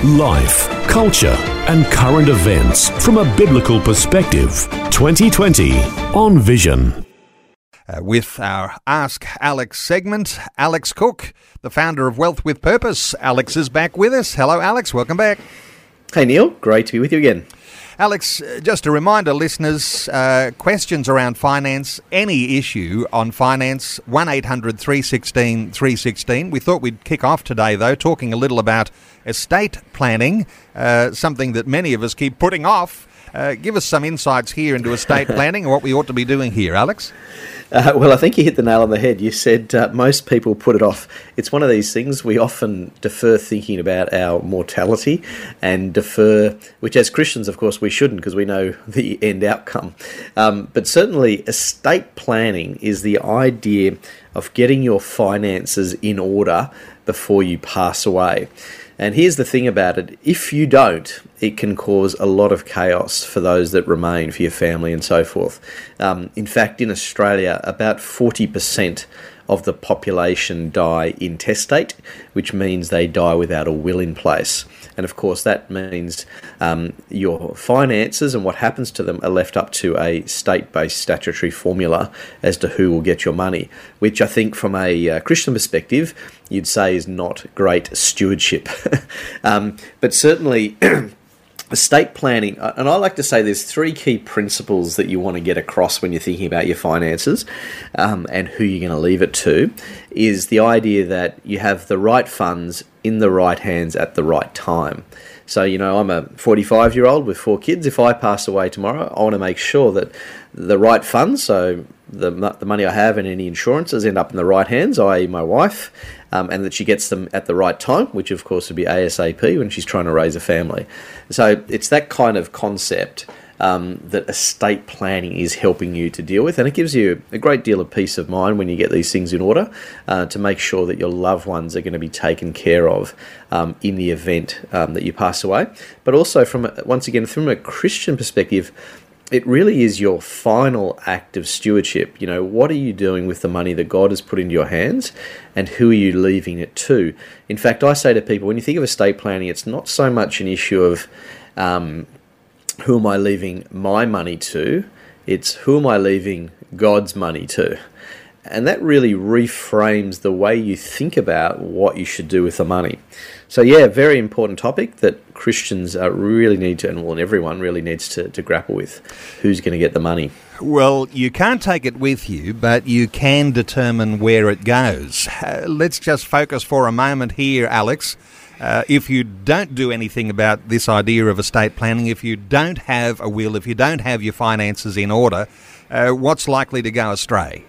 Life, culture, and current events from a biblical perspective. 2020 on Vision. Uh, with our Ask Alex segment, Alex Cook, the founder of Wealth with Purpose. Alex is back with us. Hello, Alex. Welcome back. Hey, Neil. Great to be with you again. Alex, uh, just a reminder, listeners, uh, questions around finance, any issue on finance, 1 800 316 316. We thought we'd kick off today, though, talking a little about estate planning, uh, something that many of us keep putting off. Uh, give us some insights here into estate planning and what we ought to be doing here, Alex. Uh, well, I think you hit the nail on the head. You said uh, most people put it off. It's one of these things we often defer thinking about our mortality and defer, which as Christians, of course, we shouldn't because we know the end outcome. Um, but certainly, estate planning is the idea of getting your finances in order before you pass away. And here's the thing about it if you don't, it can cause a lot of chaos for those that remain, for your family, and so forth. Um, in fact, in Australia, about 40% of the population die intestate, which means they die without a will in place. And of course, that means um, your finances and what happens to them are left up to a state based statutory formula as to who will get your money, which I think, from a uh, Christian perspective, you'd say is not great stewardship. um, but certainly, estate planning, and I like to say there's three key principles that you want to get across when you're thinking about your finances um, and who you're going to leave it to, is the idea that you have the right funds in the right hands at the right time. So, you know, I'm a 45 year old with four kids. If I pass away tomorrow, I want to make sure that the right funds, so the, the money I have and any insurances, end up in the right hands, i.e., my wife, um, and that she gets them at the right time, which of course would be ASAP when she's trying to raise a family. So, it's that kind of concept um, that estate planning is helping you to deal with. And it gives you a great deal of peace of mind when you get these things in order uh, to make sure that your loved ones are going to be taken care of um, in the event um, that you pass away. But also, from once again, from a Christian perspective, it really is your final act of stewardship. You know, what are you doing with the money that God has put into your hands and who are you leaving it to? In fact, I say to people, when you think of estate planning, it's not so much an issue of um, who am I leaving my money to? It's who am I leaving God's money to? And that really reframes the way you think about what you should do with the money. So, yeah, very important topic that Christians uh, really need to, and well, everyone really needs to, to grapple with who's going to get the money. Well, you can't take it with you, but you can determine where it goes. Uh, let's just focus for a moment here, Alex, uh, if you don't do anything about this idea of estate planning, if you don't have a will, if you don't have your finances in order, uh, what's likely to go astray?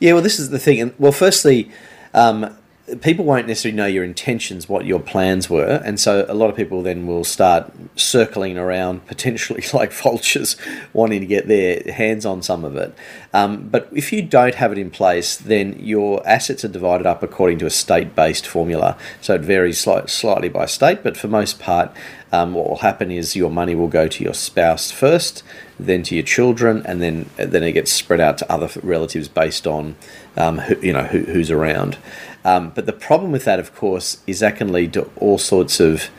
Yeah, well, this is the thing. Well, firstly, um, people won't necessarily know your intentions, what your plans were, and so a lot of people then will start circling around, potentially like vultures, wanting to get their hands on some of it. Um, but if you don't have it in place, then your assets are divided up according to a state-based formula. So it varies slight, slightly by state, but for most part, um, what will happen is your money will go to your spouse first, then to your children, and then then it gets spread out to other relatives based on um, who, you know who, who's around. Um, but the problem with that, of course, is that can lead to all sorts of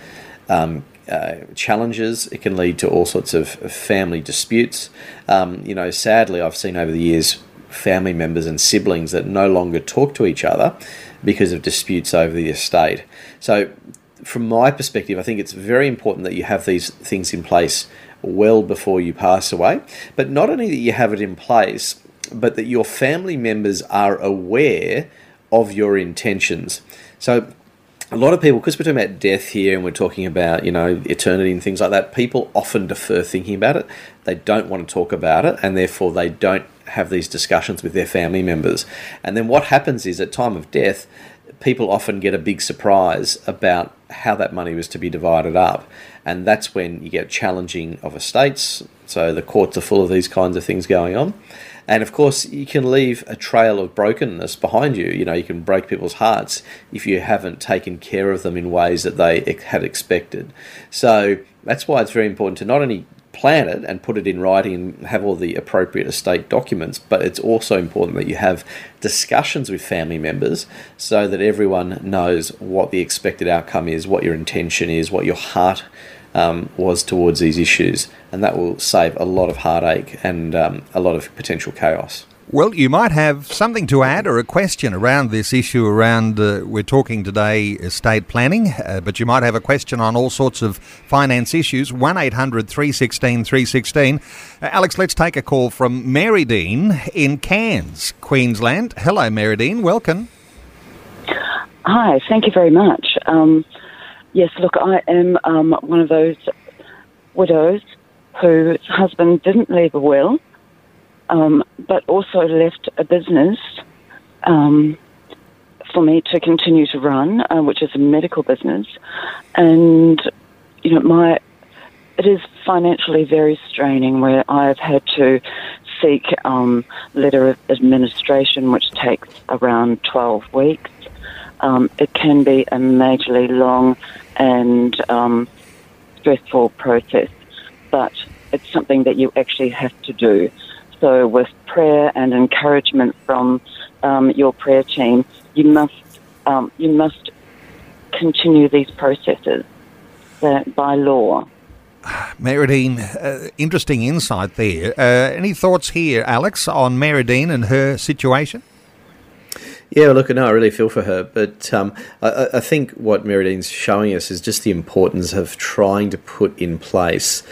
um, uh, challenges. It can lead to all sorts of family disputes. Um, you know, sadly, I've seen over the years family members and siblings that no longer talk to each other because of disputes over the estate. So, from my perspective, I think it's very important that you have these things in place well before you pass away. But not only that you have it in place, but that your family members are aware of your intentions. So, a lot of people, because we're talking about death here and we're talking about, you know, eternity and things like that, people often defer thinking about it. They don't want to talk about it, and therefore they don't have these discussions with their family members. And then what happens is at time of death, people often get a big surprise about how that money was to be divided up. And that's when you get challenging of estates, So the courts are full of these kinds of things going on. And of course, you can leave a trail of brokenness behind you. You know, you can break people's hearts if you haven't taken care of them in ways that they had expected. So that's why it's very important to not only plan it and put it in writing and have all the appropriate estate documents, but it's also important that you have discussions with family members so that everyone knows what the expected outcome is, what your intention is, what your heart um, was towards these issues, and that will save a lot of heartache and um, a lot of potential chaos. Well, you might have something to add or a question around this issue around, uh, we're talking today estate planning, uh, but you might have a question on all sorts of finance issues. 1 800 316 316. Uh, Alex, let's take a call from Mary Dean in Cairns, Queensland. Hello, Mary Dean. Welcome. Hi, thank you very much. Um, yes, look, I am um, one of those widows whose husband didn't leave a will um, but also left a business um, for me to continue to run, uh, which is a medical business. And, you know, my it is financially very straining where I've had to seek um, letter of administration, which takes around 12 weeks. Um, it can be a majorly long and um, stressful process, but it's something that you actually have to do. So, with prayer and encouragement from um, your prayer team, you must um, you must continue these processes by law. Meridine, uh, interesting insight there. Uh, any thoughts here, Alex, on Meridine and her situation? Yeah, look, no, I really feel for her, but um, I, I, think what Meridine's showing us is just the importance of trying to put in place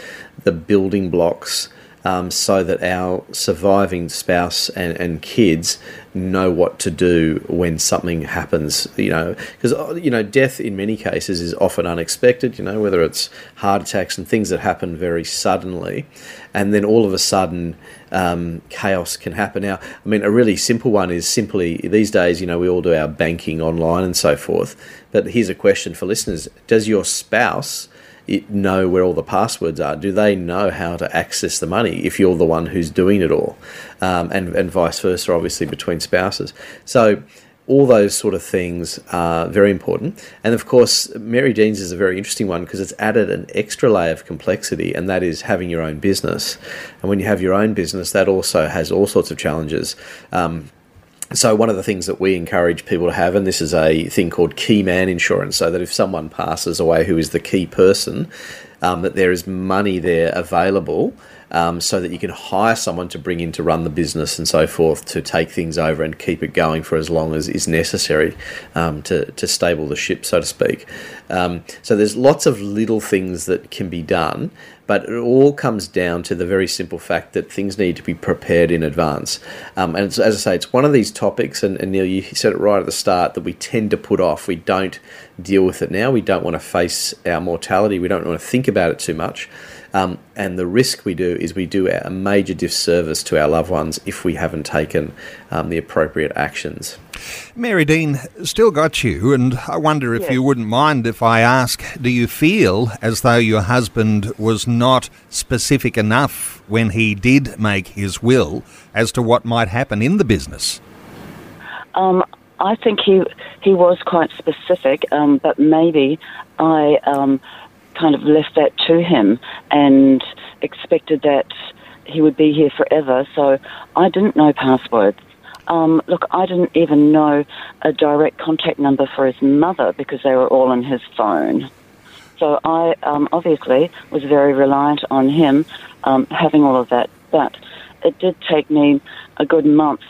the building blocks um, so that our surviving spouse and, and kids know what to do when something happens. You know, because uh, you know, death in many cases is often unexpected. You know, whether it's heart attacks and things that happen very suddenly, and then all of a sudden. Um, chaos can happen. Now, I mean, a really simple one is simply these days, you know, we all do our banking online and so forth. But here's a question for listeners Does your spouse know where all the passwords are? Do they know how to access the money if you're the one who's doing it all? Um, and, and vice versa, obviously, between spouses. So, all those sort of things are very important. And of course, Mary Dean's is a very interesting one because it's added an extra layer of complexity, and that is having your own business. And when you have your own business, that also has all sorts of challenges. Um, so one of the things that we encourage people to have, and this is a thing called key man insurance, so that if someone passes away who is the key person, um, that there is money there available um, so that you can hire someone to bring in to run the business and so forth to take things over and keep it going for as long as is necessary um, to, to stable the ship, so to speak. Um, so there's lots of little things that can be done, but it all comes down to the very simple fact that things need to be prepared in advance. Um, and as I say, it's one of these topics, and, and Neil, you said it right at the start, that we tend to put off. We don't deal with it now. We don't want to face our mortality. We don't want to think about it too much. Um, and the risk we do is we do a major disservice to our loved ones if we haven't taken um, the appropriate actions. Mary Dean, still got you, and I wonder if yes. you wouldn't mind if I ask do you feel as though your husband was not specific enough when he did make his will as to what might happen in the business? Um, I think he he was quite specific, um, but maybe I um, kind of left that to him and expected that he would be here forever. So I didn't know passwords. Um, look, I didn't even know a direct contact number for his mother because they were all in his phone. So I um, obviously was very reliant on him um, having all of that. But it did take me a good month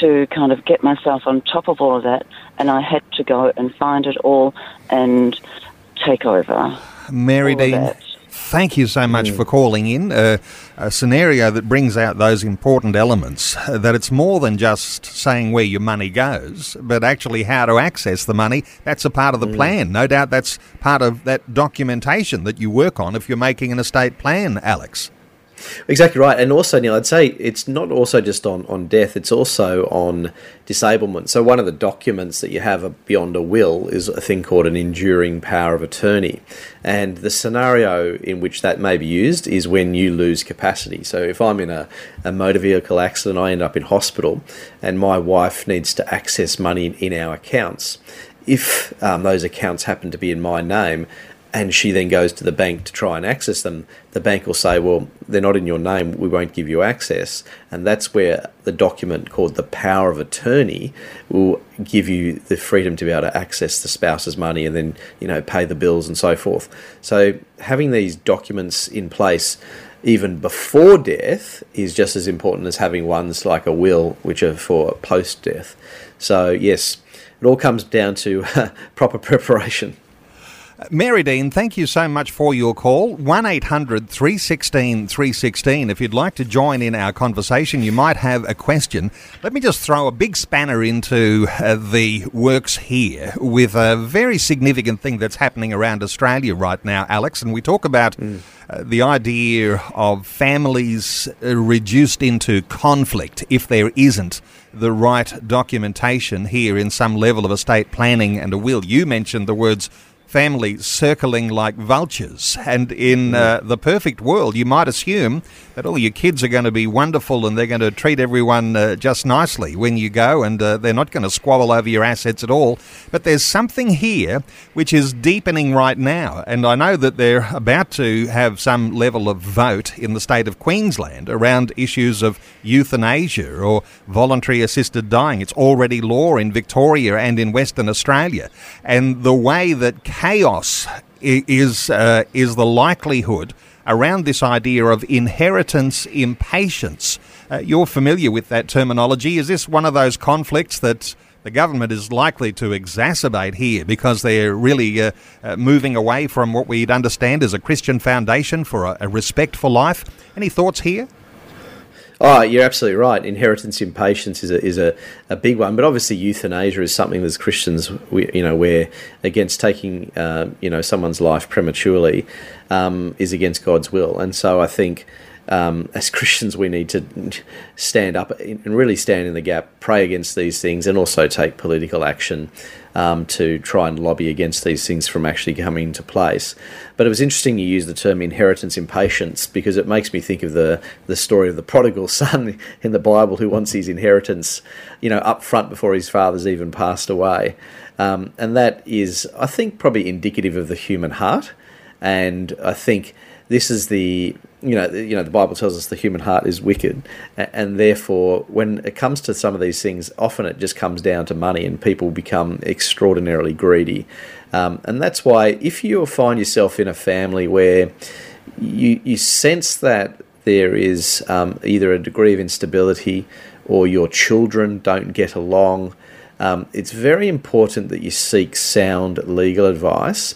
to kind of get myself on top of all of that, and I had to go and find it all and take over. Mary Dean, thank you so much mm. for calling in. Uh, a scenario that brings out those important elements uh, that it's more than just saying where your money goes, but actually how to access the money. That's a part of the mm. plan. No doubt that's part of that documentation that you work on if you're making an estate plan, Alex. Exactly right. And also, Neil, I'd say it's not also just on, on death, it's also on disablement. So, one of the documents that you have beyond a will is a thing called an enduring power of attorney. And the scenario in which that may be used is when you lose capacity. So, if I'm in a, a motor vehicle accident, I end up in hospital, and my wife needs to access money in, in our accounts. If um, those accounts happen to be in my name, and she then goes to the bank to try and access them, the bank will say, Well, they're not in your name, we won't give you access. And that's where the document called the power of attorney will give you the freedom to be able to access the spouse's money and then, you know, pay the bills and so forth. So having these documents in place even before death is just as important as having ones like a will, which are for post death. So, yes, it all comes down to proper preparation. Mary Dean, thank you so much for your call. 1 800 316 316. If you'd like to join in our conversation, you might have a question. Let me just throw a big spanner into uh, the works here with a very significant thing that's happening around Australia right now, Alex. And we talk about mm. uh, the idea of families uh, reduced into conflict if there isn't the right documentation here in some level of estate planning and a will. You mentioned the words family circling like vultures. And in uh, the perfect world, you might assume that all your kids are going to be wonderful and they're going to treat everyone uh, just nicely when you go and uh, they're not going to squabble over your assets at all. But there's something here which is deepening right now. And I know that they're about to have some level of vote in the state of Queensland around issues of euthanasia or voluntary assisted dying. It's already law in Victoria and in Western Australia. And the way that chaos is uh, is the likelihood around this idea of inheritance impatience. Uh, you're familiar with that terminology. Is this one of those conflicts that the government is likely to exacerbate here because they're really uh, uh, moving away from what we'd understand as a Christian foundation for a, a respect for life? Any thoughts here? Oh, you're absolutely right. Inheritance impatience is a is a, a big one, but obviously euthanasia is something as Christians, we, you know, we're against taking, uh, you know, someone's life prematurely, um, is against God's will, and so I think um, as Christians, we need to stand up and really stand in the gap, pray against these things, and also take political action um, to try and lobby against these things from actually coming into place. But it was interesting you used the term inheritance impatience because it makes me think of the, the story of the prodigal son in the Bible who wants his inheritance, you know, up front before his father's even passed away. Um, and that is, I think, probably indicative of the human heart. And I think this is the you know, you know, the Bible tells us the human heart is wicked, and therefore, when it comes to some of these things, often it just comes down to money, and people become extraordinarily greedy. Um, and that's why, if you find yourself in a family where you you sense that there is um, either a degree of instability or your children don't get along, um, it's very important that you seek sound legal advice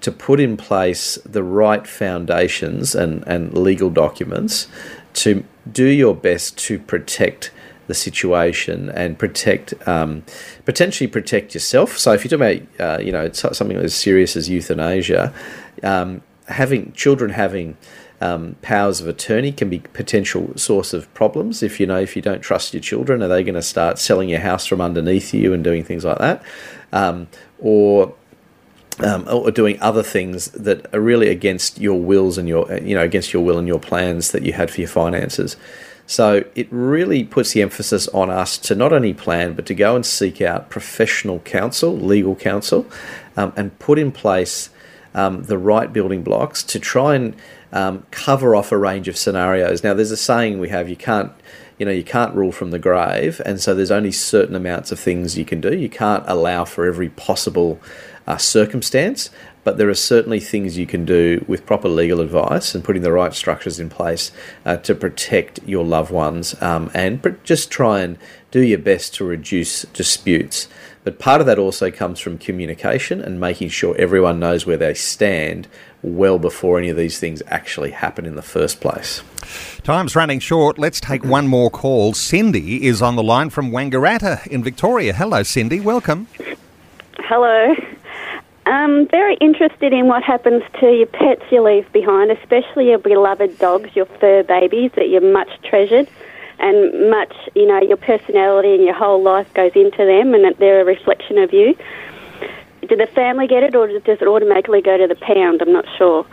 to put in place the right foundations and, and legal documents to do your best to protect the situation and protect um, potentially protect yourself. So if you're talking about uh, you know something as serious as euthanasia, um, having children having um, powers of attorney can be potential source of problems. If you know if you don't trust your children, are they going to start selling your house from underneath you and doing things like that, um, or um, or doing other things that are really against your wills and your you know against your will and your plans that you had for your finances. So it really puts the emphasis on us to not only plan but to go and seek out professional counsel, legal counsel, um, and put in place um, the right building blocks to try and um, cover off a range of scenarios. Now, there's a saying we have: you can't you know you can't rule from the grave and so there's only certain amounts of things you can do you can't allow for every possible uh, circumstance, but there are certainly things you can do with proper legal advice and putting the right structures in place uh, to protect your loved ones um, and pr- just try and do your best to reduce disputes. But part of that also comes from communication and making sure everyone knows where they stand well before any of these things actually happen in the first place. Time's running short. Let's take one more call. Cindy is on the line from Wangaratta in Victoria. Hello, Cindy. Welcome. Hello. Um, very interested in what happens to your pets you leave behind, especially your beloved dogs, your fur babies that you're much treasured, and much, you know, your personality and your whole life goes into them, and that they're a reflection of you. Did the family get it, or does it automatically go to the pound? I'm not sure.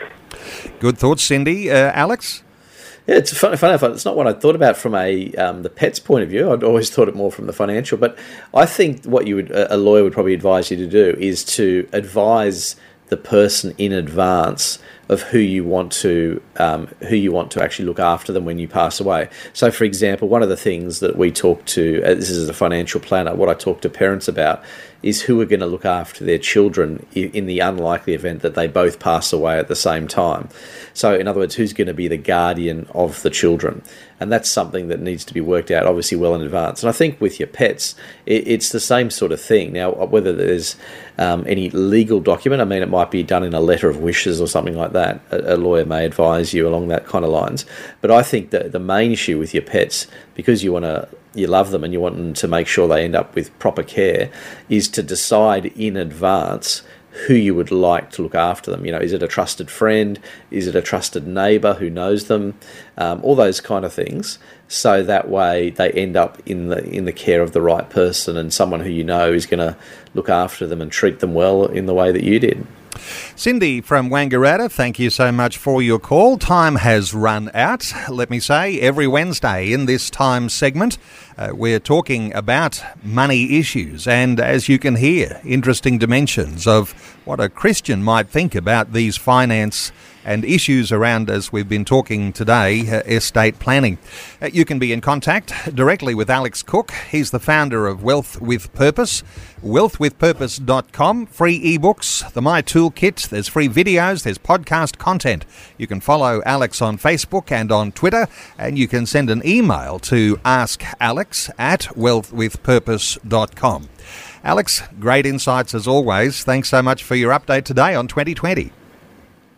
Good thoughts, Cindy. Uh, Alex? Yeah, it's funny, funny enough. It's not what I thought about from a um, the pet's point of view. I'd always thought it more from the financial. But I think what you would a lawyer would probably advise you to do is to advise the person in advance of who you want to um, who you want to actually look after them when you pass away. So, for example, one of the things that we talk to uh, this is a financial planner. What I talk to parents about is who are going to look after their children in the unlikely event that they both pass away at the same time. So, in other words, who's going to be the guardian of the children? And that's something that needs to be worked out, obviously, well in advance. And I think with your pets, it's the same sort of thing. Now, whether there's um, any legal document, I mean, it might be done in a letter of wishes or something like that. A, a lawyer may advise you along that kind of lines. But I think that the main issue with your pets, because you want to you love them and you want them to make sure they end up with proper care, is to decide in advance who you would like to look after them. You know, is it a trusted friend? Is it a trusted neighbour who knows them? Um, all those kind of things. So that way they end up in the in the care of the right person and someone who you know is going to look after them and treat them well in the way that you did. Cindy from Wangaratta, thank you so much for your call. Time has run out. Let me say, every Wednesday in this time segment, uh, we're talking about money issues, and as you can hear, interesting dimensions of what a Christian might think about these finance and issues around, as we've been talking today, uh, estate planning. Uh, you can be in contact directly with Alex Cook. He's the founder of Wealth with Purpose, wealthwithpurpose.com, free ebooks, the My Toolkit, there's free videos, there's podcast content. You can follow Alex on Facebook and on Twitter, and you can send an email to askalex at wealthwithpurpose.com. Alex, great insights as always. Thanks so much for your update today on 2020.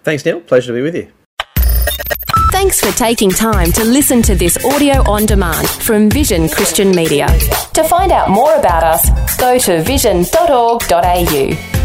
Thanks, Neil. Pleasure to be with you. Thanks for taking time to listen to this audio on demand from Vision Christian Media. To find out more about us, go to vision.org.au.